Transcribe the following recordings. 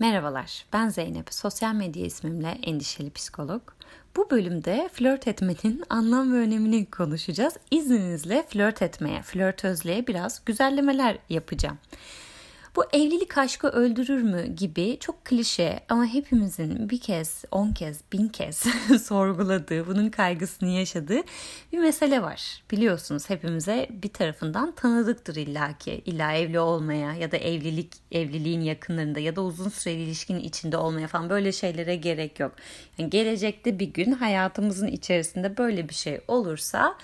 Merhabalar, ben Zeynep. Sosyal medya ismimle endişeli psikolog. Bu bölümde flört etmenin anlam ve önemini konuşacağız. İzninizle flört etmeye, flörtözlüğe biraz güzellemeler yapacağım. Bu evlilik aşkı öldürür mü gibi çok klişe ama hepimizin bir kez, on kez, bin kez sorguladığı, bunun kaygısını yaşadığı bir mesele var. Biliyorsunuz hepimize bir tarafından tanıdıktır illaki. İlla evli olmaya ya da evlilik, evliliğin yakınlarında ya da uzun süreli ilişkinin içinde olmaya falan böyle şeylere gerek yok. Yani gelecekte bir gün hayatımızın içerisinde böyle bir şey olursa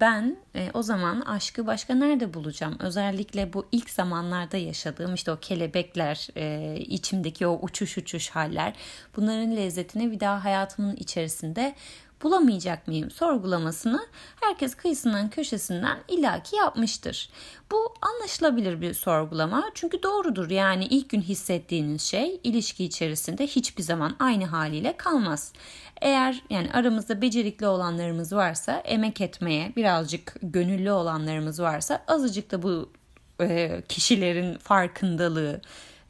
ben e, o zaman aşkı başka nerede bulacağım? Özellikle bu ilk zamanlarda yaşadığım işte o kelebekler, e, içimdeki o uçuş uçuş haller. Bunların lezzetini bir daha hayatımın içerisinde bulamayacak mıyım sorgulamasını herkes kıyısından köşesinden ilaki yapmıştır. Bu anlaşılabilir bir sorgulama çünkü doğrudur yani ilk gün hissettiğiniz şey ilişki içerisinde hiçbir zaman aynı haliyle kalmaz. Eğer yani aramızda becerikli olanlarımız varsa emek etmeye birazcık gönüllü olanlarımız varsa azıcık da bu e, kişilerin farkındalığı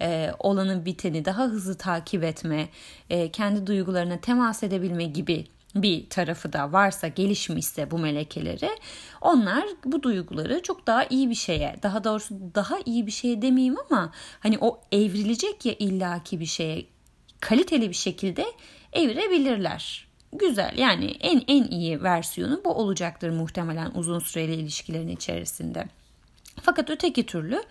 e, olanın biteni daha hızlı takip etme, e, kendi duygularına temas edebilme gibi bir tarafı da varsa gelişmişse bu melekeleri onlar bu duyguları çok daha iyi bir şeye daha doğrusu daha iyi bir şeye demeyeyim ama hani o evrilecek ya illaki bir şeye kaliteli bir şekilde evirebilirler. Güzel yani en en iyi versiyonu bu olacaktır muhtemelen uzun süreli ilişkilerin içerisinde. Fakat öteki türlü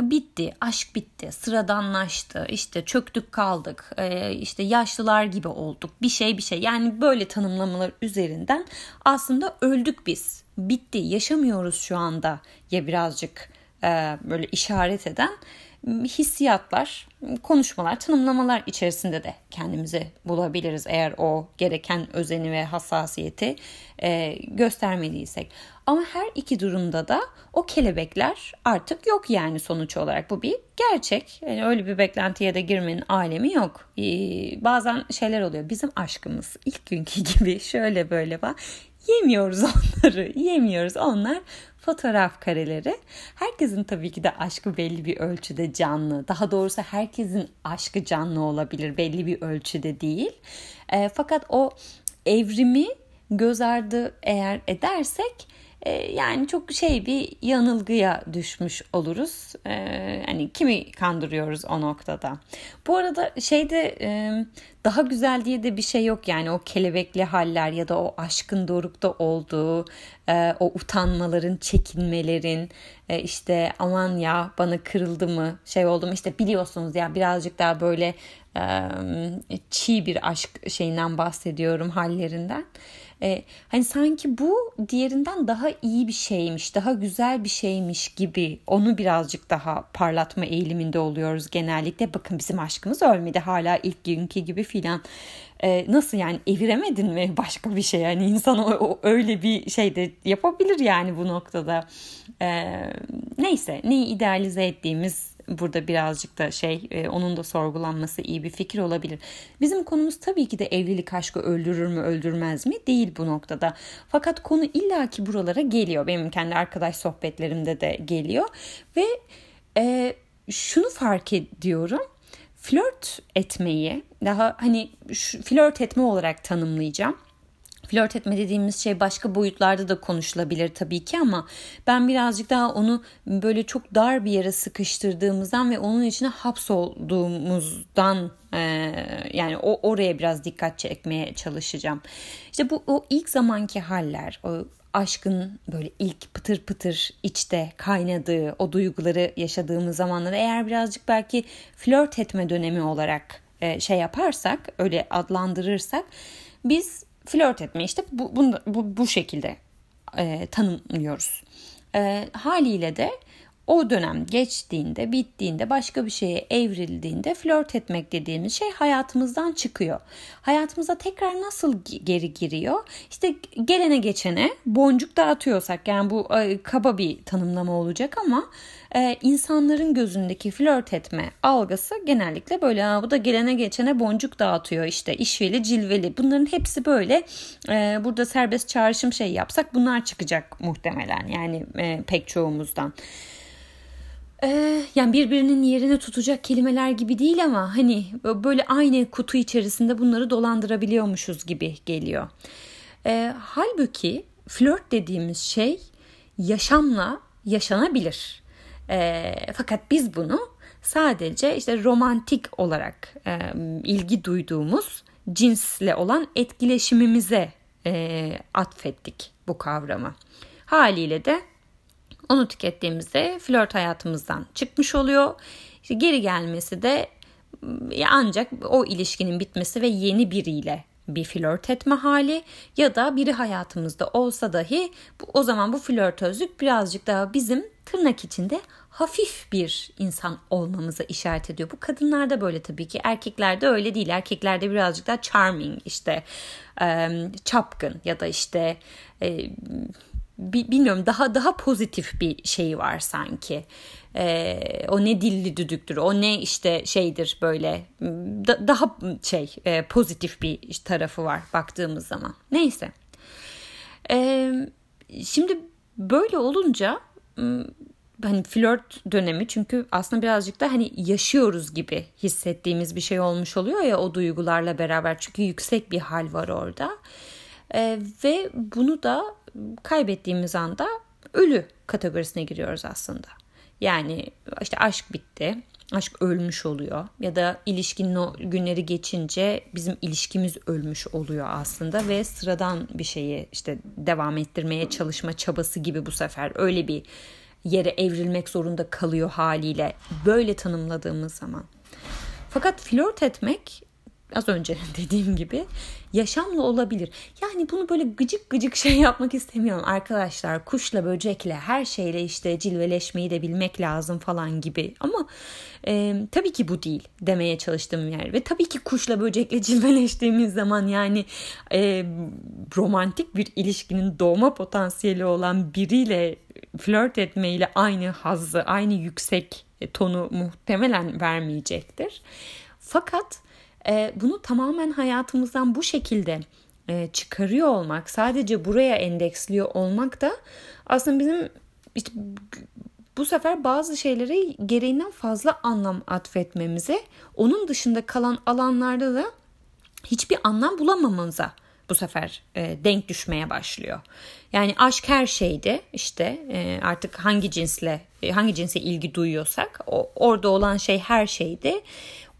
bitti, aşk bitti, sıradanlaştı, işte çöktük kaldık, e, işte yaşlılar gibi olduk, bir şey bir şey. Yani böyle tanımlamalar üzerinden aslında öldük biz, bitti, yaşamıyoruz şu anda ya birazcık e, böyle işaret eden hissiyatlar, konuşmalar, tanımlamalar içerisinde de kendimizi bulabiliriz eğer o gereken özeni ve hassasiyeti e, göstermediysek. Ama her iki durumda da o kelebekler artık yok yani sonuç olarak. Bu bir gerçek. Yani öyle bir beklentiye de girmenin alemi yok. Ee, bazen şeyler oluyor. Bizim aşkımız ilk günkü gibi şöyle böyle var. Yemiyoruz onları. Yemiyoruz. Onlar fotoğraf kareleri. Herkesin tabii ki de aşkı belli bir ölçüde canlı. Daha doğrusu herkesin aşkı canlı olabilir. Belli bir ölçüde değil. E, fakat o evrimi göz ardı eğer edersek e, yani çok şey bir yanılgıya düşmüş oluruz. E, hani kimi kandırıyoruz o noktada. Bu arada şeyde e, daha güzel diye de bir şey yok yani o kelebekli haller ya da o aşkın dorukta olduğu e, o utanmaların, çekinmelerin e, işte aman ya bana kırıldı mı şey oldu mu işte biliyorsunuz ya birazcık daha böyle e, çiğ bir aşk şeyinden bahsediyorum hallerinden. E, hani sanki bu diğerinden daha iyi bir şeymiş, daha güzel bir şeymiş gibi onu birazcık daha parlatma eğiliminde oluyoruz genellikle. Bakın bizim aşkımız ölmedi hala ilk günkü gibi filan. E, nasıl yani eviremedin mi başka bir şey? Yani insan o, o öyle bir şey de yapabilir yani bu noktada. E, neyse neyi idealize ettiğimiz burada birazcık da şey e, onun da sorgulanması iyi bir fikir olabilir. Bizim konumuz tabii ki de evlilik aşkı öldürür mü öldürmez mi değil bu noktada. Fakat konu illaki buralara geliyor. Benim kendi arkadaş sohbetlerimde de geliyor ve e, şunu fark ediyorum flört etmeyi daha hani şu, flört etme olarak tanımlayacağım. Flört etme dediğimiz şey başka boyutlarda da konuşulabilir tabii ki ama ben birazcık daha onu böyle çok dar bir yere sıkıştırdığımızdan ve onun içine hapsolduğumuzdan e, yani o oraya biraz dikkat çekmeye çalışacağım. İşte bu o ilk zamanki haller, o aşkın böyle ilk pıtır pıtır içte kaynadığı o duyguları yaşadığımız zamanlarda eğer birazcık belki flört etme dönemi olarak e, şey yaparsak öyle adlandırırsak biz flört etme işte bu, bu, bu, bu şekilde e, tanımlıyoruz. E, haliyle de o dönem geçtiğinde, bittiğinde, başka bir şeye evrildiğinde flört etmek dediğimiz şey hayatımızdan çıkıyor. Hayatımıza tekrar nasıl geri giriyor? İşte gelene geçene boncuk dağıtıyorsak yani bu kaba bir tanımlama olacak ama e, insanların gözündeki flört etme algısı genellikle böyle bu da gelene geçene boncuk dağıtıyor işte işveli cilveli bunların hepsi böyle e, burada serbest çağrışım şey yapsak bunlar çıkacak muhtemelen yani e, pek çoğumuzdan. Ee, yani birbirinin yerini tutacak kelimeler gibi değil ama hani böyle aynı kutu içerisinde bunları dolandırabiliyormuşuz gibi geliyor. Ee, halbuki flört dediğimiz şey yaşamla yaşanabilir. Ee, fakat biz bunu sadece işte romantik olarak e, ilgi duyduğumuz cinsle olan etkileşimimize e, atfettik bu kavramı. Haliyle de onu tükettiğimizde flört hayatımızdan çıkmış oluyor. İşte geri gelmesi de ancak o ilişkinin bitmesi ve yeni biriyle bir flört etme hali ya da biri hayatımızda olsa dahi bu, o zaman bu flörtözlük birazcık daha bizim tırnak içinde hafif bir insan olmamıza işaret ediyor. Bu kadınlarda böyle tabii ki erkeklerde öyle değil. Erkeklerde birazcık daha charming işte çapkın ya da işte bilmiyorum daha daha pozitif bir şey var sanki. Ee, o ne dilli düdüktür, o ne işte şeydir böyle da, daha şey e, pozitif bir tarafı var baktığımız zaman. Neyse. Ee, şimdi böyle olunca hani flört dönemi çünkü aslında birazcık da hani yaşıyoruz gibi hissettiğimiz bir şey olmuş oluyor ya o duygularla beraber çünkü yüksek bir hal var orada. Ee, ve bunu da kaybettiğimiz anda ölü kategorisine giriyoruz aslında. Yani işte aşk bitti, aşk ölmüş oluyor ya da ilişkinin o günleri geçince bizim ilişkimiz ölmüş oluyor aslında ve sıradan bir şeyi işte devam ettirmeye çalışma çabası gibi bu sefer öyle bir yere evrilmek zorunda kalıyor haliyle böyle tanımladığımız zaman. Fakat flört etmek az önce dediğim gibi yaşamla olabilir. Yani bunu böyle gıcık gıcık şey yapmak istemiyorum arkadaşlar. Kuşla, böcekle, her şeyle işte cilveleşmeyi de bilmek lazım falan gibi. Ama e, tabii ki bu değil demeye çalıştığım yer. Ve tabii ki kuşla, böcekle cilveleştiğimiz zaman yani e, romantik bir ilişkinin doğma potansiyeli olan biriyle flört etmeyle aynı hazzı, aynı yüksek tonu muhtemelen vermeyecektir. Fakat e, bunu tamamen hayatımızdan bu şekilde e, çıkarıyor olmak, sadece buraya endeksliyor olmak da aslında bizim işte bu sefer bazı şeyleri gereğinden fazla anlam atfetmemize, onun dışında kalan alanlarda da hiçbir anlam bulamamamıza bu sefer e, denk düşmeye başlıyor. Yani aşk her şeydi işte e, artık hangi cinsle e, hangi cinse ilgi duyuyorsak o, orada olan şey her şeydi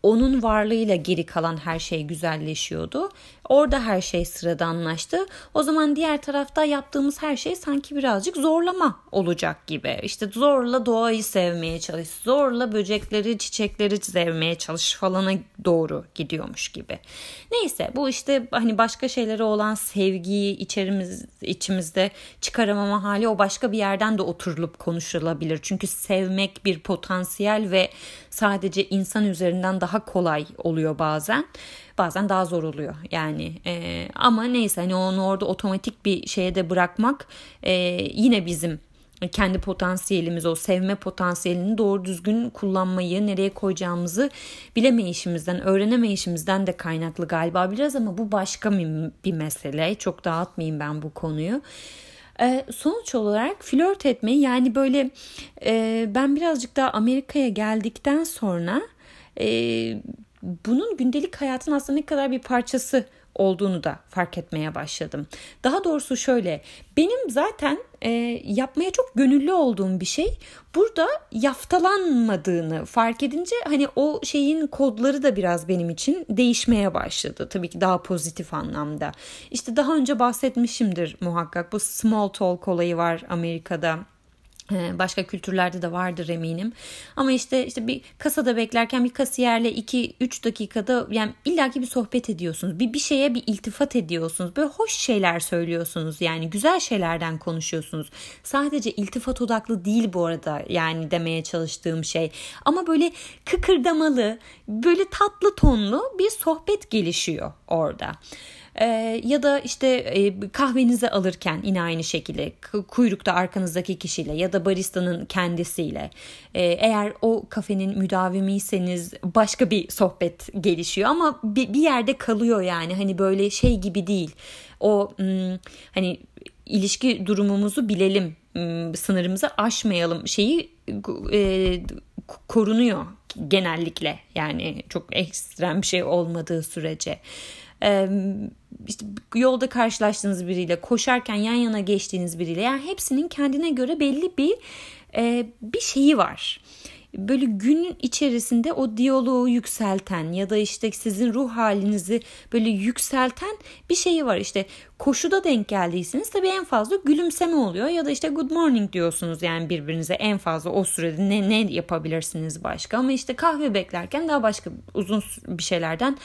onun varlığıyla geri kalan her şey güzelleşiyordu. Orada her şey sıradanlaştı. O zaman diğer tarafta yaptığımız her şey sanki birazcık zorlama olacak gibi. İşte zorla doğayı sevmeye çalış, zorla böcekleri, çiçekleri sevmeye çalış falana doğru gidiyormuş gibi. Neyse bu işte hani başka şeylere olan sevgiyi içerimiz, içimizde çıkaramama hali o başka bir yerden de oturulup konuşulabilir. Çünkü sevmek bir potansiyel ve sadece insan üzerinden daha kolay oluyor bazen bazen daha zor oluyor yani e, ama neyse hani onu orada otomatik bir şeye de bırakmak e, yine bizim kendi potansiyelimiz o sevme potansiyelini doğru düzgün kullanmayı nereye koyacağımızı bilemeyişimizden öğrenemeyişimizden de kaynaklı galiba biraz ama bu başka bir mesele çok dağıtmayayım ben bu konuyu. Ee, sonuç olarak flört etmeyi yani böyle e, ben birazcık daha Amerika'ya geldikten sonra e, bunun gündelik hayatın aslında ne kadar bir parçası olduğunu da fark etmeye başladım. Daha doğrusu şöyle benim zaten e, yapmaya çok gönüllü olduğum bir şey burada yaftalanmadığını fark edince hani o şeyin kodları da biraz benim için değişmeye başladı. Tabii ki daha pozitif anlamda. İşte daha önce bahsetmişimdir muhakkak bu small talk olayı var Amerika'da başka kültürlerde de vardır eminim. Ama işte işte bir kasada beklerken bir kasiyerle 2-3 dakikada yani illaki bir sohbet ediyorsunuz. Bir bir şeye bir iltifat ediyorsunuz. Böyle hoş şeyler söylüyorsunuz. Yani güzel şeylerden konuşuyorsunuz. Sadece iltifat odaklı değil bu arada yani demeye çalıştığım şey. Ama böyle kıkırdamalı, böyle tatlı tonlu bir sohbet gelişiyor orada. E, ya da işte e, kahvenizi alırken yine aynı şekilde kuyrukta arkanızdaki kişiyle ya da baristanın kendisiyle e, eğer o kafenin müdavimiyseniz başka bir sohbet gelişiyor. Ama bir, bir yerde kalıyor yani. Hani böyle şey gibi değil. O hmm, hani ilişki durumumuzu bilelim, sınırımızı aşmayalım şeyi e, korunuyor genellikle. Yani çok ekstrem bir şey olmadığı sürece. E, işte yolda karşılaştığınız biriyle, koşarken yan yana geçtiğiniz biriyle yani hepsinin kendine göre belli bir e, bir şeyi var böyle günün içerisinde o diyaloğu yükselten ya da işte sizin ruh halinizi böyle yükselten bir şeyi var. İşte koşuda denk geldiyseniz tabii en fazla gülümseme oluyor ya da işte good morning diyorsunuz yani birbirinize en fazla o sürede ne, ne yapabilirsiniz başka ama işte kahve beklerken daha başka uzun bir şeylerden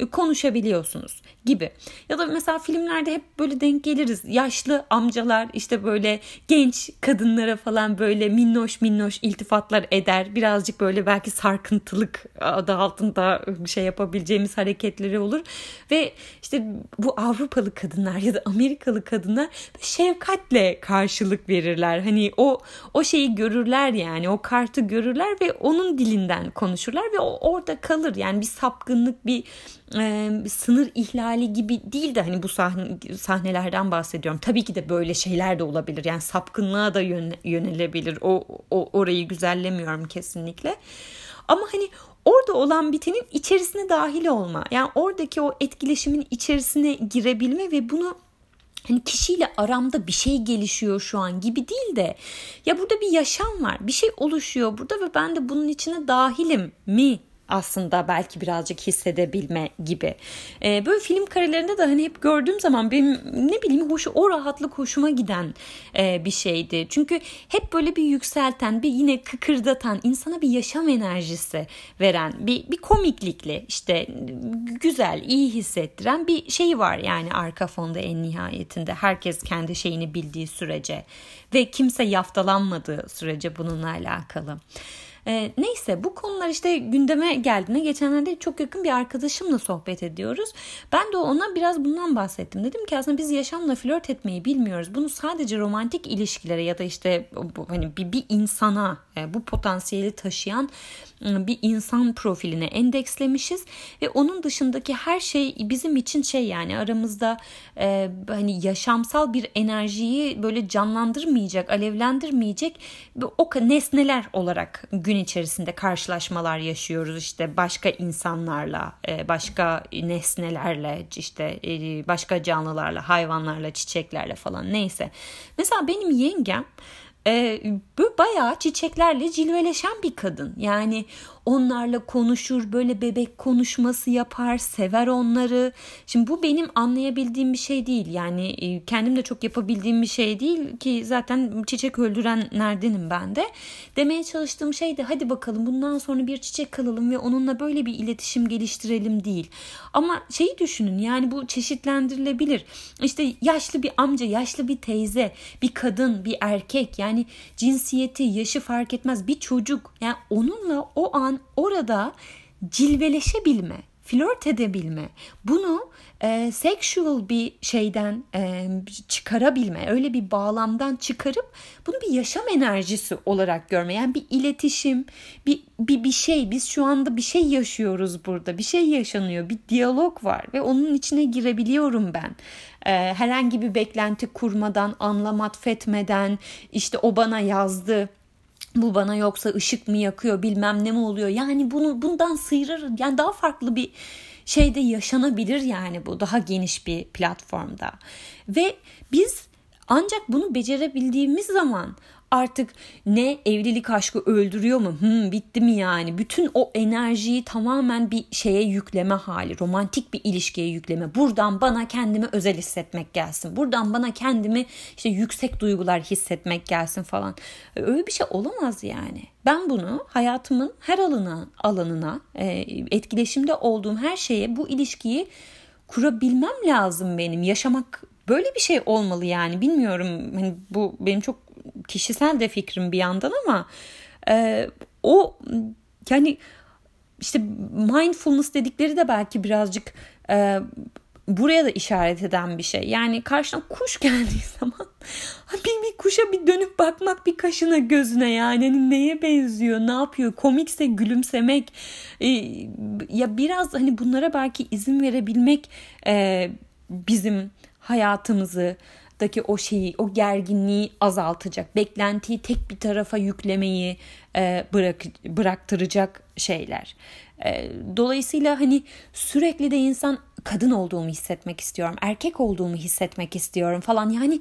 e, konuşabiliyorsunuz gibi. Ya da mesela filmlerde hep böyle denk geliriz. Yaşlı amcalar işte böyle genç kadınlara falan böyle minnoş minnoş iltifatlar eder. Birazcık böyle belki sarkıntılık adı altında bir şey yapabileceğimiz hareketleri olur. Ve işte bu Avrupalı kadınlar ya da Amerikalı kadınlar şefkatle karşılık verirler. Hani o o şeyi görürler yani o kartı görürler ve onun dilinden konuşurlar ve o orada kalır. Yani bir sapkınlık bir e, sınır ihlali gibi değil de hani bu sahne, sahnelerden bahsediyorum. Tabii ki de böyle şeyler de olabilir. Yani sapkınlığa da yönelebilir. O, o orayı güzellemiyorum kesinlikle. Ama hani orada olan bitenin içerisine dahil olma. Yani oradaki o etkileşimin içerisine girebilme ve bunu hani kişiyle aramda bir şey gelişiyor şu an gibi değil de ya burada bir yaşam var. Bir şey oluşuyor burada ve ben de bunun içine dahilim mi aslında belki birazcık hissedebilme gibi. E, böyle film karelerinde de hani hep gördüğüm zaman benim ne bileyim hoşu o rahatlık hoşuma giden e, bir şeydi. Çünkü hep böyle bir yükselten, bir yine kıkırdatan, insana bir yaşam enerjisi veren, bir, bir komiklikli işte güzel, iyi hissettiren bir şey var yani arka fonda en nihayetinde. Herkes kendi şeyini bildiği sürece ve kimse yaftalanmadığı sürece bununla alakalı. E, neyse bu konular işte gündeme geldiğinde geçenlerde çok yakın bir arkadaşımla sohbet ediyoruz. Ben de ona biraz bundan bahsettim. Dedim ki aslında biz yaşamla flört etmeyi bilmiyoruz. Bunu sadece romantik ilişkilere ya da işte hani bir, bir insana e, bu potansiyeli taşıyan bir insan profiline endekslemişiz ve onun dışındaki her şey bizim için şey yani aramızda e, hani yaşamsal bir enerjiyi böyle canlandırmayacak, alevlendirmeyecek o nesneler olarak gün içerisinde karşılaşmalar yaşıyoruz işte başka insanlarla, e, başka nesnelerle, işte e, başka canlılarla, hayvanlarla, çiçeklerle falan neyse. Mesela benim yengem e, bayağı çiçeklerle cilveleşen bir kadın. Yani onlarla konuşur, böyle bebek konuşması yapar, sever onları. Şimdi bu benim anlayabildiğim bir şey değil. Yani e, kendim de çok yapabildiğim bir şey değil ki zaten çiçek öldürenlerdenim ben de. Demeye çalıştığım şey de hadi bakalım bundan sonra bir çiçek kalalım ve onunla böyle bir iletişim geliştirelim değil. Ama şeyi düşünün yani bu çeşitlendirilebilir. İşte yaşlı bir amca, yaşlı bir teyze, bir kadın, bir erkek yani cinsiyeti, yaşı fark etmez bir çocuk. Yani onunla o an orada cilveleşebilme, flört edebilme, bunu e, sexual bir şeyden e, çıkarabilme, öyle bir bağlamdan çıkarıp bunu bir yaşam enerjisi olarak görme. Yani bir iletişim, bir, bir, bir şey, biz şu anda bir şey yaşıyoruz burada, bir şey yaşanıyor, bir diyalog var ve onun içine girebiliyorum ben. E, herhangi bir beklenti kurmadan, anlam atfetmeden, işte o bana yazdı bu bana yoksa ışık mı yakıyor bilmem ne mi oluyor? Yani bunu bundan sıyırır yani daha farklı bir şeyde yaşanabilir yani bu daha geniş bir platformda. Ve biz ancak bunu becerebildiğimiz zaman artık ne evlilik aşkı öldürüyor mu? Hmm, bitti mi yani? Bütün o enerjiyi tamamen bir şeye yükleme hali, romantik bir ilişkiye yükleme. Buradan bana kendimi özel hissetmek gelsin. Buradan bana kendimi işte yüksek duygular hissetmek gelsin falan. Öyle bir şey olamaz yani. Ben bunu hayatımın her alanına, alanına, e, etkileşimde olduğum her şeye bu ilişkiyi kurabilmem lazım benim. Yaşamak böyle bir şey olmalı yani. Bilmiyorum hani bu benim çok kişisel de fikrim bir yandan ama e, o yani işte mindfulness dedikleri de belki birazcık e, buraya da işaret eden bir şey. Yani karşına kuş geldiği zaman bir, bir kuşa bir dönüp bakmak bir kaşına gözüne yani hani neye benziyor ne yapıyor komikse gülümsemek e, ya biraz hani bunlara belki izin verebilmek e, bizim hayatımızı daki o şeyi, o gerginliği azaltacak. Beklentiyi tek bir tarafa yüklemeyi e, bırak bıraktıracak şeyler. E, dolayısıyla hani sürekli de insan kadın olduğumu hissetmek istiyorum, erkek olduğumu hissetmek istiyorum falan. Yani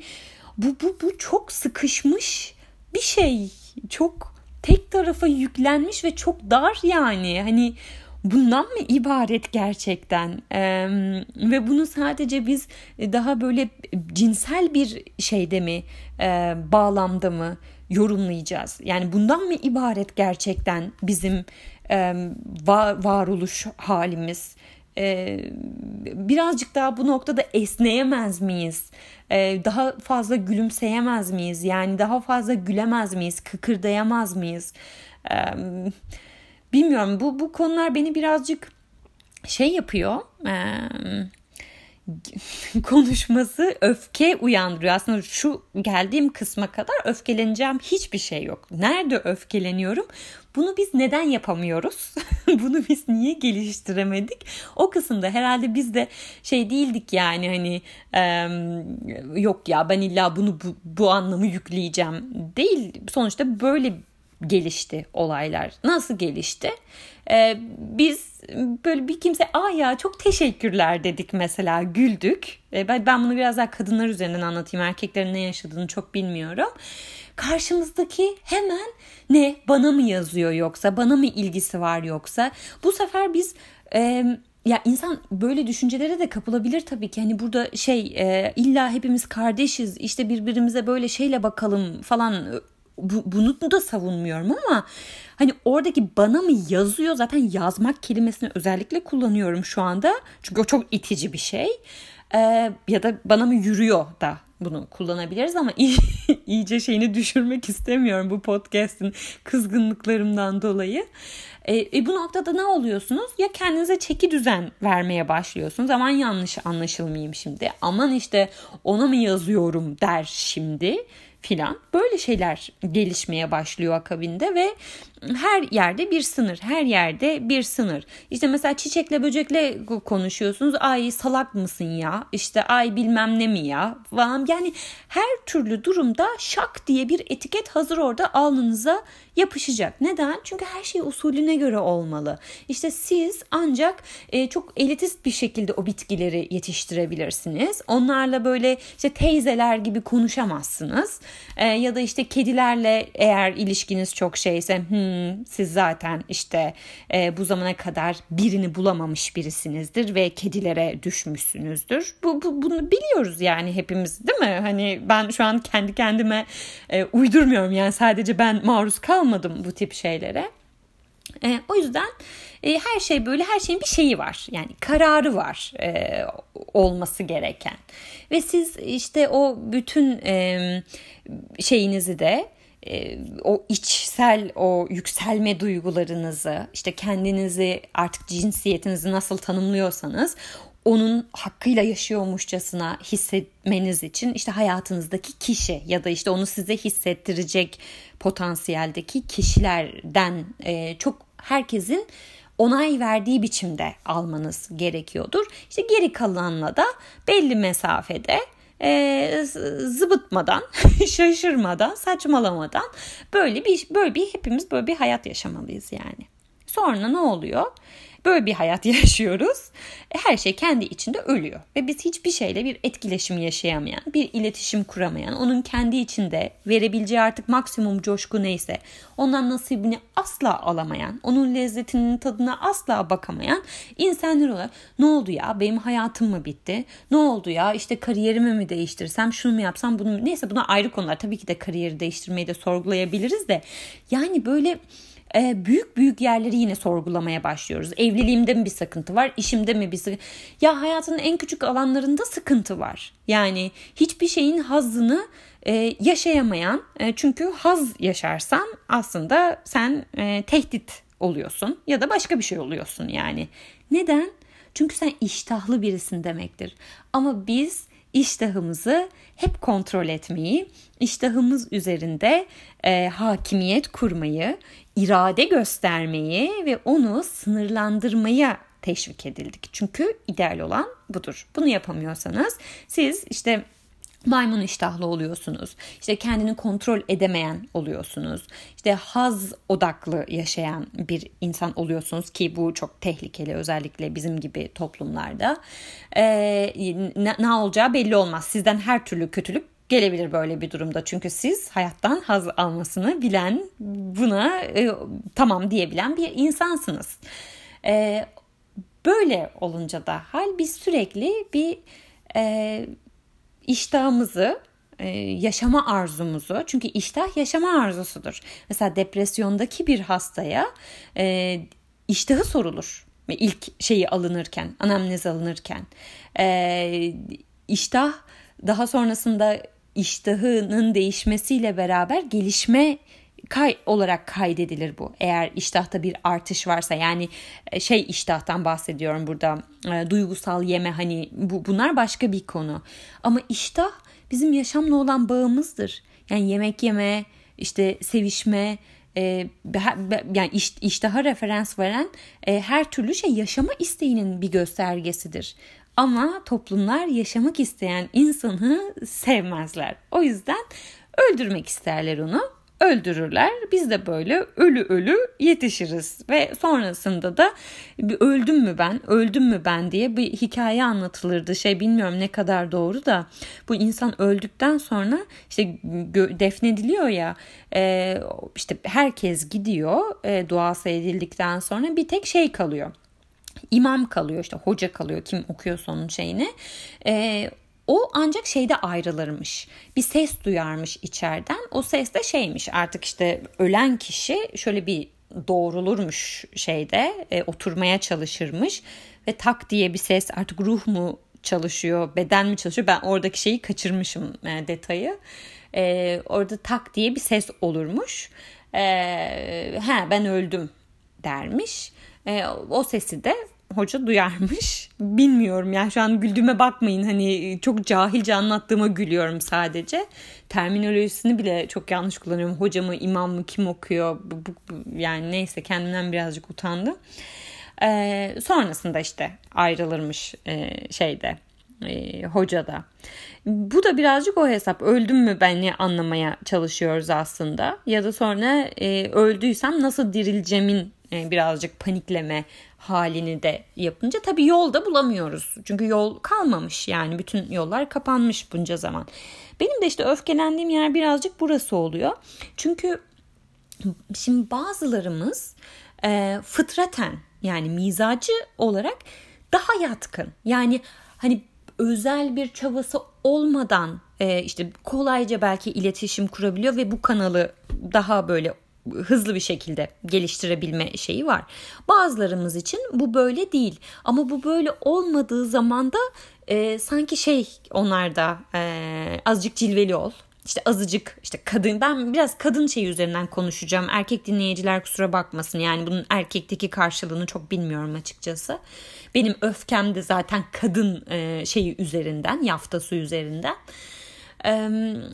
bu bu bu çok sıkışmış bir şey. Çok tek tarafa yüklenmiş ve çok dar yani. Hani bundan mı ibaret gerçekten? Ee, ve bunu sadece biz daha böyle cinsel bir şeyde mi e, bağlamda mı yorumlayacağız? Yani bundan mı ibaret gerçekten bizim e, var, varoluş halimiz? E, birazcık daha bu noktada esneyemez miyiz? E, daha fazla gülümseyemez miyiz? Yani daha fazla gülemez miyiz? Kıkırdayamaz mıyız? E, bilmiyorum bu bu konular beni birazcık şey yapıyor. E, konuşması öfke uyandırıyor. Aslında şu geldiğim kısma kadar öfkeleneceğim hiçbir şey yok. Nerede öfkeleniyorum? Bunu biz neden yapamıyoruz? Bunu biz niye geliştiremedik? O kısımda herhalde biz de şey değildik yani hani e, yok ya ben illa bunu bu, bu anlamı yükleyeceğim değil. Sonuçta böyle gelişti olaylar. Nasıl gelişti? Ee, biz böyle bir kimse aa ya çok teşekkürler dedik mesela güldük. Ee, ben bunu biraz daha kadınlar üzerinden anlatayım. Erkeklerin ne yaşadığını çok bilmiyorum. Karşımızdaki hemen ne bana mı yazıyor yoksa bana mı ilgisi var yoksa bu sefer biz e, ya insan böyle düşüncelere de kapılabilir tabii ki. Hani burada şey e, illa hepimiz kardeşiz işte birbirimize böyle şeyle bakalım falan bu, bunu da savunmuyorum ama hani oradaki bana mı yazıyor zaten yazmak kelimesini özellikle kullanıyorum şu anda. Çünkü o çok itici bir şey. Ee, ya da bana mı yürüyor da bunu kullanabiliriz ama iyice şeyini düşürmek istemiyorum bu podcast'in kızgınlıklarımdan dolayı. E, e, bu noktada ne oluyorsunuz? Ya kendinize çeki düzen vermeye başlıyorsunuz. Aman yanlış anlaşılmayayım şimdi. Aman işte ona mı yazıyorum der şimdi filan. Böyle şeyler gelişmeye başlıyor akabinde ve her yerde bir sınır her yerde bir sınır işte mesela çiçekle böcekle konuşuyorsunuz ay salak mısın ya işte ay bilmem ne mi ya falan yani her türlü durumda şak diye bir etiket hazır orada alnınıza yapışacak. Neden? Çünkü her şey usulüne göre olmalı. İşte siz ancak e, çok elitist bir şekilde o bitkileri yetiştirebilirsiniz. Onlarla böyle işte teyzeler gibi konuşamazsınız. E, ya da işte kedilerle eğer ilişkiniz çok şeyse hmm, siz zaten işte e, bu zamana kadar birini bulamamış birisinizdir ve kedilere düşmüşsünüzdür. Bu, bu bunu biliyoruz yani hepimiz değil mi? Hani ben şu an kendi kendime e, uydurmuyorum yani sadece ben maruz kalmıyorum almadım bu tip şeylere. E, o yüzden e, her şey böyle her şeyin bir şeyi var. Yani kararı var e, olması gereken. Ve siz işte o bütün e, şeyinizi de e, o içsel o yükselme duygularınızı işte kendinizi artık cinsiyetinizi nasıl tanımlıyorsanız onun hakkıyla yaşıyormuşçasına hissetmeniz için işte hayatınızdaki kişi ya da işte onu size hissettirecek potansiyeldeki kişilerden e, çok herkesin onay verdiği biçimde almanız gerekiyordur. İşte geri kalanla da belli mesafede e, zıbıtmadan, şaşırmadan, saçmalamadan böyle bir böyle bir hepimiz böyle bir hayat yaşamalıyız yani. Sonra ne oluyor? Böyle bir hayat yaşıyoruz. Her şey kendi içinde ölüyor. Ve biz hiçbir şeyle bir etkileşim yaşayamayan, bir iletişim kuramayan, onun kendi içinde verebileceği artık maksimum coşku neyse ondan nasibini asla alamayan, onun lezzetinin tadına asla bakamayan insanlar olarak ne oldu ya benim hayatım mı bitti? Ne oldu ya işte kariyerimi mi değiştirsem şunu mu yapsam bunu mu? Neyse buna ayrı konular. Tabii ki de kariyeri değiştirmeyi de sorgulayabiliriz de yani böyle e, büyük büyük yerleri yine sorgulamaya başlıyoruz. Evliliğimde mi bir sıkıntı var? İşimde mi bir sıkıntı? Ya hayatın en küçük alanlarında sıkıntı var. Yani hiçbir şeyin hazzını e, yaşayamayan e, çünkü haz yaşarsan aslında sen e, tehdit oluyorsun ya da başka bir şey oluyorsun yani. Neden? Çünkü sen iştahlı birisin demektir. Ama biz iştahımızı hep kontrol etmeyi, iştahımız üzerinde e, hakimiyet kurmayı, irade göstermeyi ve onu sınırlandırmaya teşvik edildik. Çünkü ideal olan budur. Bunu yapamıyorsanız siz işte maymun iştahlı oluyorsunuz. İşte kendini kontrol edemeyen oluyorsunuz. İşte haz odaklı yaşayan bir insan oluyorsunuz ki bu çok tehlikeli özellikle bizim gibi toplumlarda. Ee, ne, ne olacağı belli olmaz. Sizden her türlü kötülük gelebilir böyle bir durumda. Çünkü siz hayattan haz almasını bilen, buna e, tamam diyebilen bir insansınız. E, böyle olunca da hal biz sürekli bir e, iştahımızı e, yaşama arzumuzu çünkü iştah yaşama arzusudur. Mesela depresyondaki bir hastaya e, iştahı sorulur ilk şeyi alınırken anamnez alınırken e, iştah daha sonrasında iştahının değişmesiyle beraber gelişme kay olarak kaydedilir bu. Eğer iştahta bir artış varsa yani e, şey iştahtan bahsediyorum burada. E, duygusal yeme hani bu bunlar başka bir konu. Ama iştah bizim yaşamla olan bağımızdır. Yani yemek yeme, işte sevişme, e, yani iş, iştaha referans veren e, her türlü şey yaşama isteğinin bir göstergesidir. Ama toplumlar yaşamak isteyen insanı sevmezler. O yüzden öldürmek isterler onu öldürürler. Biz de böyle ölü ölü yetişiriz ve sonrasında da öldüm mü ben, öldüm mü ben diye bir hikaye anlatılırdı. Şey bilmiyorum ne kadar doğru da bu insan öldükten sonra işte defnediliyor ya e, işte herkes gidiyor e, duası edildikten sonra bir tek şey kalıyor. İmam kalıyor işte hoca kalıyor kim okuyorsa onun şeyini. E, o ancak şeyde ayrılırmış. Bir ses duyarmış içeriden. O ses de şeymiş artık işte ölen kişi şöyle bir doğrulurmuş şeyde e, oturmaya çalışırmış ve tak diye bir ses artık ruh mu çalışıyor beden mi çalışıyor ben oradaki şeyi kaçırmışım e, detayı e, orada tak diye bir ses olurmuş e, he ben öldüm dermiş e, o sesi de hoca duyarmış. Bilmiyorum yani şu an güldüğüme bakmayın hani çok cahilce anlattığıma gülüyorum sadece. Terminolojisini bile çok yanlış kullanıyorum. Hoca mı imam mı kim okuyor yani neyse kendimden birazcık utandım. Ee, sonrasında işte ayrılırmış e, şeyde e, hocada. Bu da birazcık o hesap. Öldüm mü beni anlamaya çalışıyoruz aslında. Ya da sonra e, öldüysem nasıl dirileceğimin e, birazcık panikleme halini de yapınca tabii yolda bulamıyoruz. Çünkü yol kalmamış yani bütün yollar kapanmış bunca zaman. Benim de işte öfkelendiğim yer birazcık burası oluyor. Çünkü şimdi bazılarımız e, fıtraten yani mizacı olarak daha yatkın. Yani hani özel bir çabası olmadan e, işte kolayca belki iletişim kurabiliyor ve bu kanalı daha böyle hızlı bir şekilde geliştirebilme şeyi var. Bazılarımız için bu böyle değil ama bu böyle olmadığı zaman da e, sanki şey onlarda e, azıcık cilveli ol. İşte azıcık işte kadın ben biraz kadın şeyi üzerinden konuşacağım. Erkek dinleyiciler kusura bakmasın. Yani bunun erkekteki karşılığını çok bilmiyorum açıkçası. Benim öfkem de zaten kadın e, şeyi üzerinden, yaftası üzerinden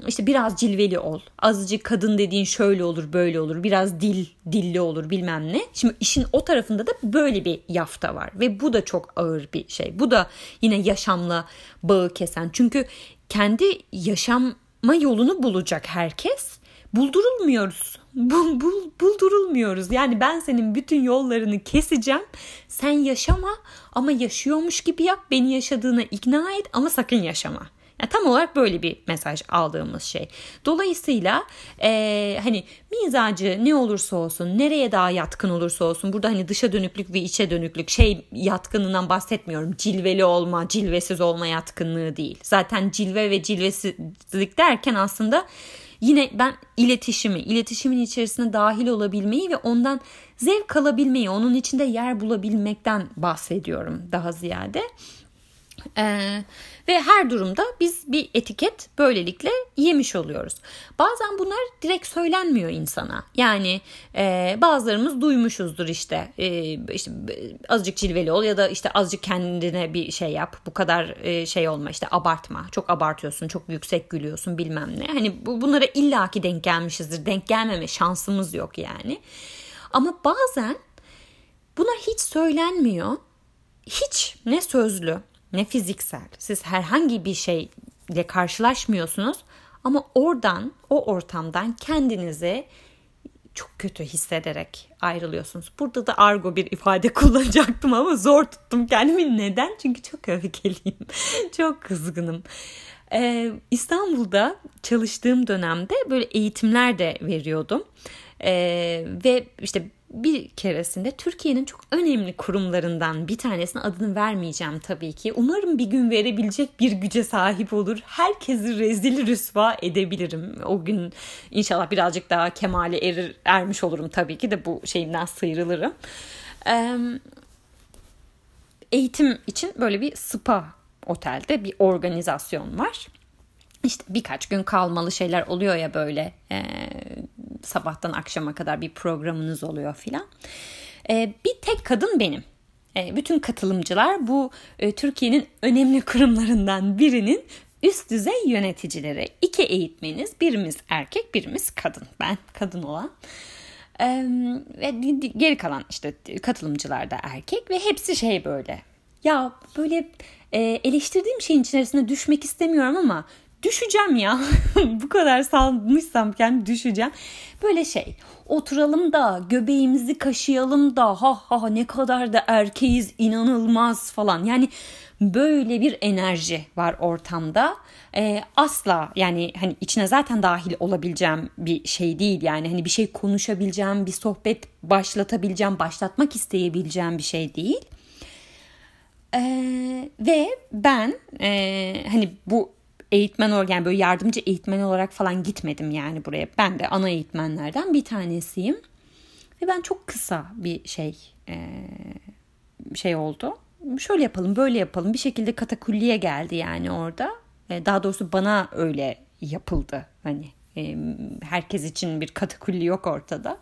işte biraz cilveli ol. Azıcık kadın dediğin şöyle olur böyle olur. Biraz dil dilli olur bilmem ne. Şimdi işin o tarafında da böyle bir yafta var. Ve bu da çok ağır bir şey. Bu da yine yaşamla bağı kesen. Çünkü kendi yaşama yolunu bulacak herkes. Buldurulmuyoruz. Bul, bul, buldurulmuyoruz. Yani ben senin bütün yollarını keseceğim. Sen yaşama ama yaşıyormuş gibi yap. Beni yaşadığına ikna et ama sakın yaşama. Yani tam olarak böyle bir mesaj aldığımız şey. Dolayısıyla e, hani mizacı ne olursa olsun, nereye daha yatkın olursa olsun burada hani dışa dönüklük ve içe dönüklük şey yatkınlığından bahsetmiyorum. Cilveli olma, cilvesiz olma yatkınlığı değil. Zaten cilve ve cilvesizlik derken aslında yine ben iletişimi, iletişimin içerisine dahil olabilmeyi ve ondan zevk alabilmeyi, onun içinde yer bulabilmekten bahsediyorum daha ziyade. Ee, ve her durumda biz bir etiket böylelikle yemiş oluyoruz. Bazen bunlar direkt söylenmiyor insana. Yani e, bazılarımız duymuşuzdur işte, e, işte azıcık cilveli ol ya da işte azıcık kendine bir şey yap. Bu kadar e, şey olma işte abartma. Çok abartıyorsun, çok yüksek gülüyorsun bilmem ne. Hani bu, bunlara illaki denk gelmişizdir. Denk gelmeme şansımız yok yani. Ama bazen bunlar hiç söylenmiyor. Hiç ne sözlü ne fiziksel. Siz herhangi bir şey ile karşılaşmıyorsunuz ama oradan o ortamdan kendinizi çok kötü hissederek ayrılıyorsunuz. Burada da argo bir ifade kullanacaktım ama zor tuttum kendimi. Neden? Çünkü çok öfkeliyim. çok kızgınım. Ee, İstanbul'da çalıştığım dönemde böyle eğitimler de veriyordum. Ee, ve işte bir keresinde Türkiye'nin çok önemli kurumlarından bir tanesinin adını vermeyeceğim tabii ki. Umarım bir gün verebilecek bir güce sahip olur. Herkesi rezil rüsva edebilirim. O gün inşallah birazcık daha kemale erir, ermiş olurum tabii ki de bu şeyimden sıyrılırım. Ee, eğitim için böyle bir spa otelde bir organizasyon var. İşte birkaç gün kalmalı şeyler oluyor ya böyle e, sabahtan akşama kadar bir programınız oluyor filan. E, bir tek kadın benim. E, bütün katılımcılar bu e, Türkiye'nin önemli kurumlarından birinin üst düzey yöneticileri. İki eğitmeniz, birimiz erkek, birimiz kadın. Ben kadın olan. Ee, ve geri kalan işte katılımcılar da erkek ve hepsi şey böyle. Ya böyle e, eleştirdiğim şeyin içerisine düşmek istemiyorum ama düşeceğim ya. Bu kadar salmışsam kendi düşeceğim. Böyle şey oturalım da göbeğimizi kaşıyalım da ha ha ne kadar da erkeğiz inanılmaz falan. Yani böyle bir enerji var ortamda. Ee, asla yani hani içine zaten dahil olabileceğim bir şey değil yani hani bir şey konuşabileceğim bir sohbet başlatabileceğim başlatmak isteyebileceğim bir şey değil. Ee, ve ben e, hani bu eğitmen olarak yani böyle yardımcı eğitmen olarak falan gitmedim yani buraya. Ben de ana eğitmenlerden bir tanesiyim. Ve ben çok kısa bir şey e, şey oldu. Şöyle yapalım böyle yapalım bir şekilde katakulliye geldi yani orada. E, daha doğrusu bana öyle yapıldı. Hani e, herkes için bir katakulli yok ortada.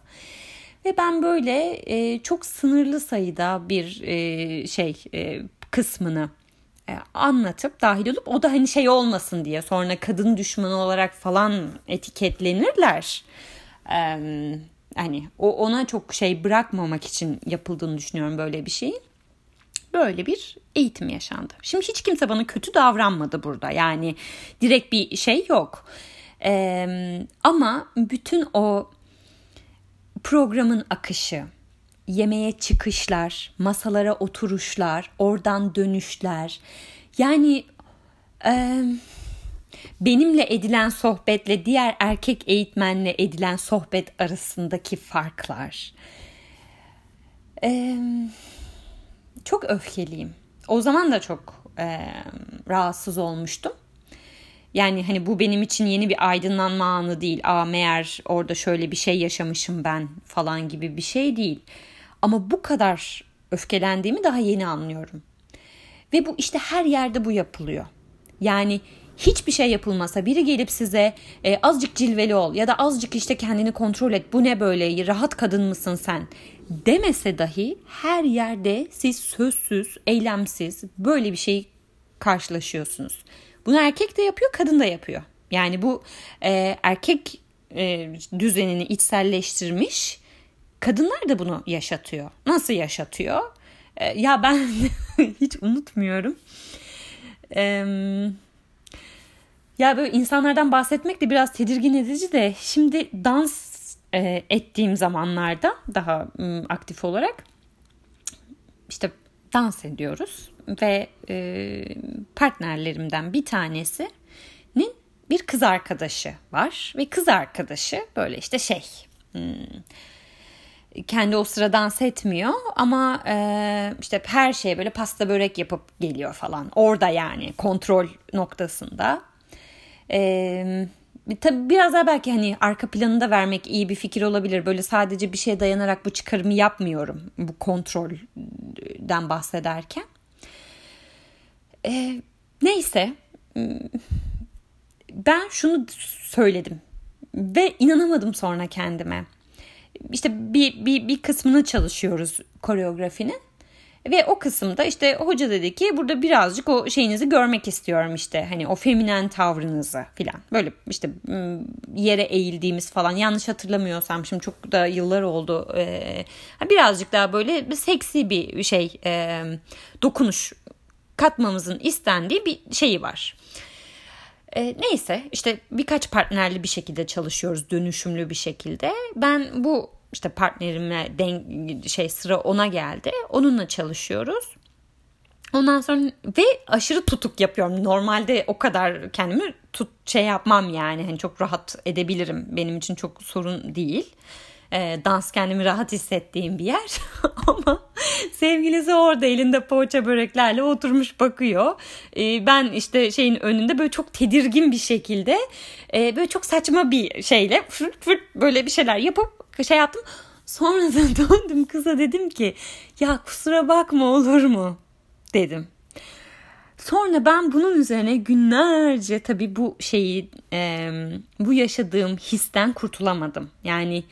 Ve ben böyle e, çok sınırlı sayıda bir e, şey e, kısmını anlatıp dahil olup o da hani şey olmasın diye sonra kadın düşmanı olarak falan etiketlenirler. Ee, hani o ona çok şey bırakmamak için yapıldığını düşünüyorum böyle bir şeyin. Böyle bir eğitim yaşandı. Şimdi hiç kimse bana kötü davranmadı burada. Yani direkt bir şey yok. Ee, ama bütün o programın akışı, yemeğe çıkışlar, masalara oturuşlar, oradan dönüşler. Yani e, benimle edilen sohbetle diğer erkek eğitmenle edilen sohbet arasındaki farklar. E, çok öfkeliyim. O zaman da çok e, rahatsız olmuştum. Yani hani bu benim için yeni bir aydınlanma anı değil. Aa meğer orada şöyle bir şey yaşamışım ben falan gibi bir şey değil. Ama bu kadar öfkelendiğimi daha yeni anlıyorum. Ve bu işte her yerde bu yapılıyor. Yani hiçbir şey yapılmasa biri gelip size e, azıcık cilveli ol ya da azıcık işte kendini kontrol et bu ne böyle rahat kadın mısın sen demese dahi her yerde siz sözsüz, eylemsiz böyle bir şey karşılaşıyorsunuz. Bunu erkek de yapıyor, kadın da yapıyor. Yani bu e, erkek e, düzenini içselleştirmiş kadınlar da bunu yaşatıyor. Nasıl yaşatıyor? E, ya ben hiç unutmuyorum. Ya böyle insanlardan bahsetmek de biraz tedirgin edici de şimdi dans e, ettiğim zamanlarda daha aktif olarak işte dans ediyoruz ve e, partnerlerimden bir tanesinin bir kız arkadaşı var ve kız arkadaşı böyle işte şey kendi o sıra dans etmiyor ama e, işte her şeye böyle pasta börek yapıp geliyor falan. Orada yani kontrol noktasında. E, tabii biraz daha belki hani arka planını da vermek iyi bir fikir olabilir. Böyle sadece bir şeye dayanarak bu çıkarımı yapmıyorum bu kontrolden bahsederken. E, neyse ben şunu söyledim ve inanamadım sonra kendime işte bir, bir, bir kısmını çalışıyoruz koreografinin. Ve o kısımda işte hoca dedi ki burada birazcık o şeyinizi görmek istiyorum işte hani o feminen tavrınızı filan. Böyle işte yere eğildiğimiz falan yanlış hatırlamıyorsam şimdi çok da yıllar oldu. Birazcık daha böyle bir seksi bir şey dokunuş katmamızın istendiği bir şeyi var. E, neyse işte birkaç partnerli bir şekilde çalışıyoruz dönüşümlü bir şekilde. Ben bu işte partnerime denk, şey sıra ona geldi. Onunla çalışıyoruz. Ondan sonra ve aşırı tutuk yapıyorum. Normalde o kadar kendimi tut şey yapmam yani. Hani çok rahat edebilirim. Benim için çok sorun değil. E, dans kendimi rahat hissettiğim bir yer. Ama sevgilisi orada elinde poğaça böreklerle oturmuş bakıyor. E, ben işte şeyin önünde böyle çok tedirgin bir şekilde e, böyle çok saçma bir şeyle fırt fırt böyle bir şeyler yapıp şey yaptım. Sonra da döndüm kıza dedim ki ya kusura bakma olur mu dedim. Sonra ben bunun üzerine günlerce tabii bu şeyi e, bu yaşadığım histen kurtulamadım. Yani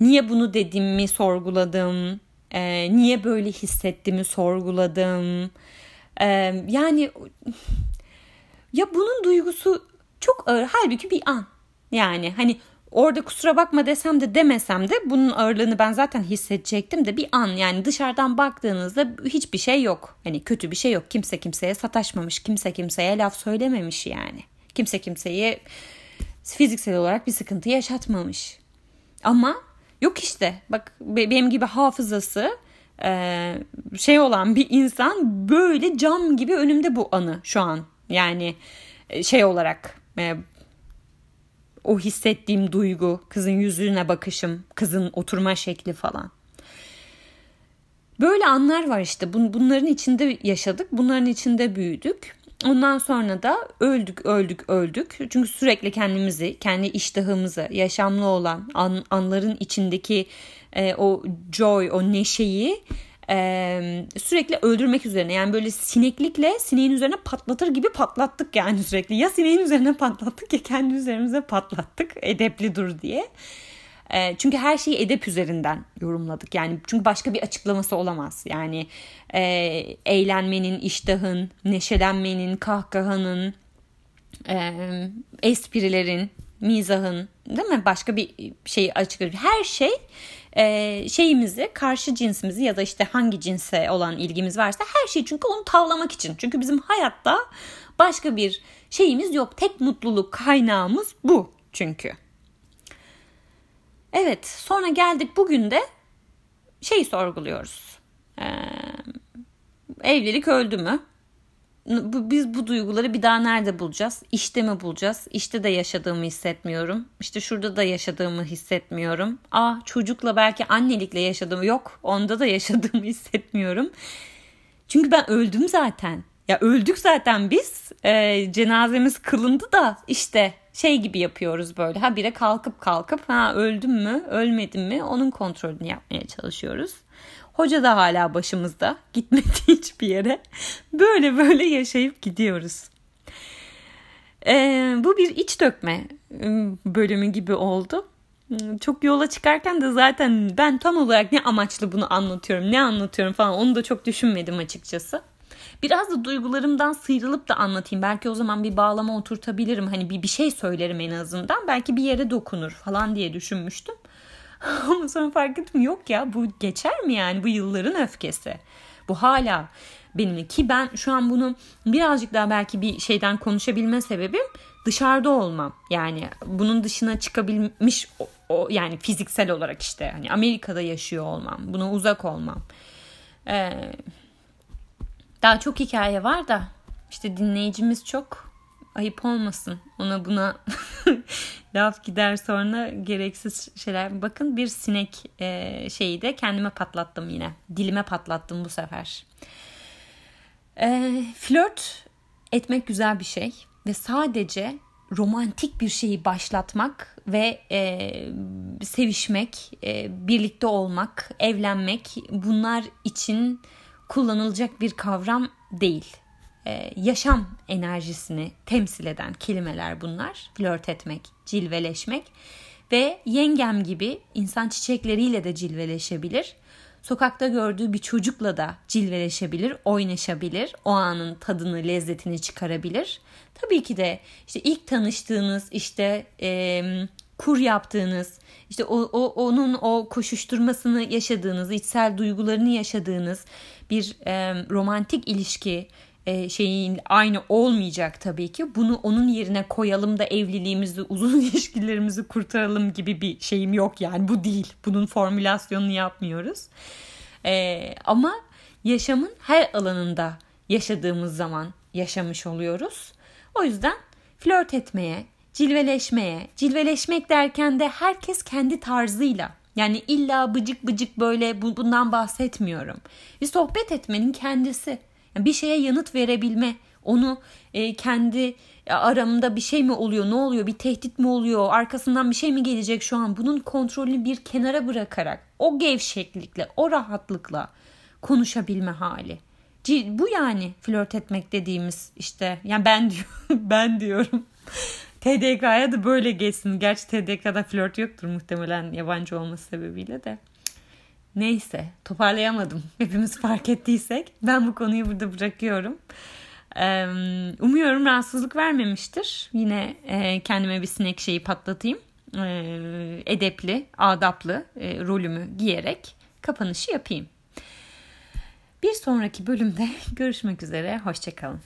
niye bunu dediğimi sorguladım. E, niye böyle hissettiğimi sorguladım. E, yani ya bunun duygusu çok ağır. Halbuki bir an. Yani hani orada kusura bakma desem de demesem de bunun ağırlığını ben zaten hissedecektim de bir an yani dışarıdan baktığınızda hiçbir şey yok. Hani kötü bir şey yok. Kimse kimseye sataşmamış. Kimse kimseye laf söylememiş yani. Kimse kimseye fiziksel olarak bir sıkıntı yaşatmamış. Ama yok işte bak benim gibi hafızası şey olan bir insan böyle cam gibi önümde bu anı şu an. Yani şey olarak o hissettiğim duygu, kızın yüzüne bakışım, kızın oturma şekli falan. Böyle anlar var işte. Bunların içinde yaşadık. Bunların içinde büyüdük. Ondan sonra da öldük, öldük, öldük. Çünkü sürekli kendimizi, kendi iştahımızı, yaşamlı olan an, anların içindeki e, o joy, o neşeyi e, sürekli öldürmek üzerine yani böyle sineklikle sineğin üzerine patlatır gibi patlattık yani sürekli ya sineğin üzerine patlattık ya kendi üzerimize patlattık edepli dur diye. E, çünkü her şeyi edep üzerinden yorumladık yani çünkü başka bir açıklaması olamaz yani e, eğlenmenin, iştahın, neşelenmenin, kahkahanın, e, esprilerin, mizahın değil mi başka bir şeyi açıklıyor. Her şey e, şeyimizi karşı cinsimizi ya da işte hangi cinse olan ilgimiz varsa her şey çünkü onu tavlamak için. Çünkü bizim hayatta başka bir şeyimiz yok. Tek mutluluk kaynağımız bu çünkü. Evet sonra geldik bugün de şeyi sorguluyoruz. Ee, evlilik öldü mü? biz bu duyguları bir daha nerede bulacağız? İşte mi bulacağız? İşte de yaşadığımı hissetmiyorum. İşte şurada da yaşadığımı hissetmiyorum. Ah çocukla belki annelikle yaşadığımı yok. Onda da yaşadığımı hissetmiyorum. Çünkü ben öldüm zaten. Ya öldük zaten biz. E, cenazemiz kılındı da işte şey gibi yapıyoruz böyle. Ha bire kalkıp kalkıp ha öldüm mü ölmedim mi onun kontrolünü yapmaya çalışıyoruz. Hoca da hala başımızda. Gitmedi hiçbir yere. Böyle böyle yaşayıp gidiyoruz. Ee, bu bir iç dökme bölümü gibi oldu. Çok yola çıkarken de zaten ben tam olarak ne amaçlı bunu anlatıyorum, ne anlatıyorum falan onu da çok düşünmedim açıkçası. Biraz da duygularımdan sıyrılıp da anlatayım. Belki o zaman bir bağlama oturtabilirim. Hani bir bir şey söylerim en azından. Belki bir yere dokunur falan diye düşünmüştüm. Ama sonra fark ettim yok ya bu geçer mi yani bu yılların öfkesi. Bu hala benimle ki ben şu an bunu birazcık daha belki bir şeyden konuşabilme sebebim dışarıda olmam. Yani bunun dışına çıkabilmiş o, o yani fiziksel olarak işte hani Amerika'da yaşıyor olmam. Buna uzak olmam. Ee, daha çok hikaye var da işte dinleyicimiz çok ayıp olmasın ona buna laf gider sonra gereksiz şeyler. Bakın bir sinek e, şeyi de kendime patlattım yine. Dilime patlattım bu sefer. E, flört etmek güzel bir şey ve sadece romantik bir şeyi başlatmak ve e, sevişmek, e, birlikte olmak, evlenmek bunlar için kullanılacak bir kavram değil. E, yaşam enerjisini temsil eden kelimeler bunlar. Flört etmek, cilveleşmek ve yengem gibi insan çiçekleriyle de cilveleşebilir. Sokakta gördüğü bir çocukla da cilveleşebilir, oynaşabilir, o anın tadını, lezzetini çıkarabilir. Tabii ki de işte ilk tanıştığınız, işte e, kur yaptığınız, işte o, o onun o koşuşturmasını yaşadığınız, içsel duygularını yaşadığınız bir e, romantik ilişki e, şeyin aynı olmayacak tabii ki. Bunu onun yerine koyalım da evliliğimizi, uzun ilişkilerimizi kurtaralım gibi bir şeyim yok yani bu değil. Bunun formülasyonunu yapmıyoruz. E, ama yaşamın her alanında yaşadığımız zaman yaşamış oluyoruz. O yüzden flört etmeye, cilveleşmeye, cilveleşmek derken de herkes kendi tarzıyla yani illa bıcık bıcık böyle bundan bahsetmiyorum. Bir sohbet etmenin kendisi. Yani bir şeye yanıt verebilme, onu e, kendi aramda bir şey mi oluyor, ne oluyor, bir tehdit mi oluyor, arkasından bir şey mi gelecek şu an? Bunun kontrolünü bir kenara bırakarak o gevşeklikle, o rahatlıkla konuşabilme hali. Bu yani flört etmek dediğimiz işte. Yani ben diyorum, ben diyorum. TDK'ya da böyle geçsin. Gerçi TDK'da flört yoktur muhtemelen yabancı olması sebebiyle de. Neyse toparlayamadım. Hepimiz fark ettiysek. Ben bu konuyu burada bırakıyorum. Umuyorum rahatsızlık vermemiştir. Yine kendime bir sinek şeyi patlatayım. Edepli, adaplı rolümü giyerek kapanışı yapayım. Bir sonraki bölümde görüşmek üzere. Hoşçakalın.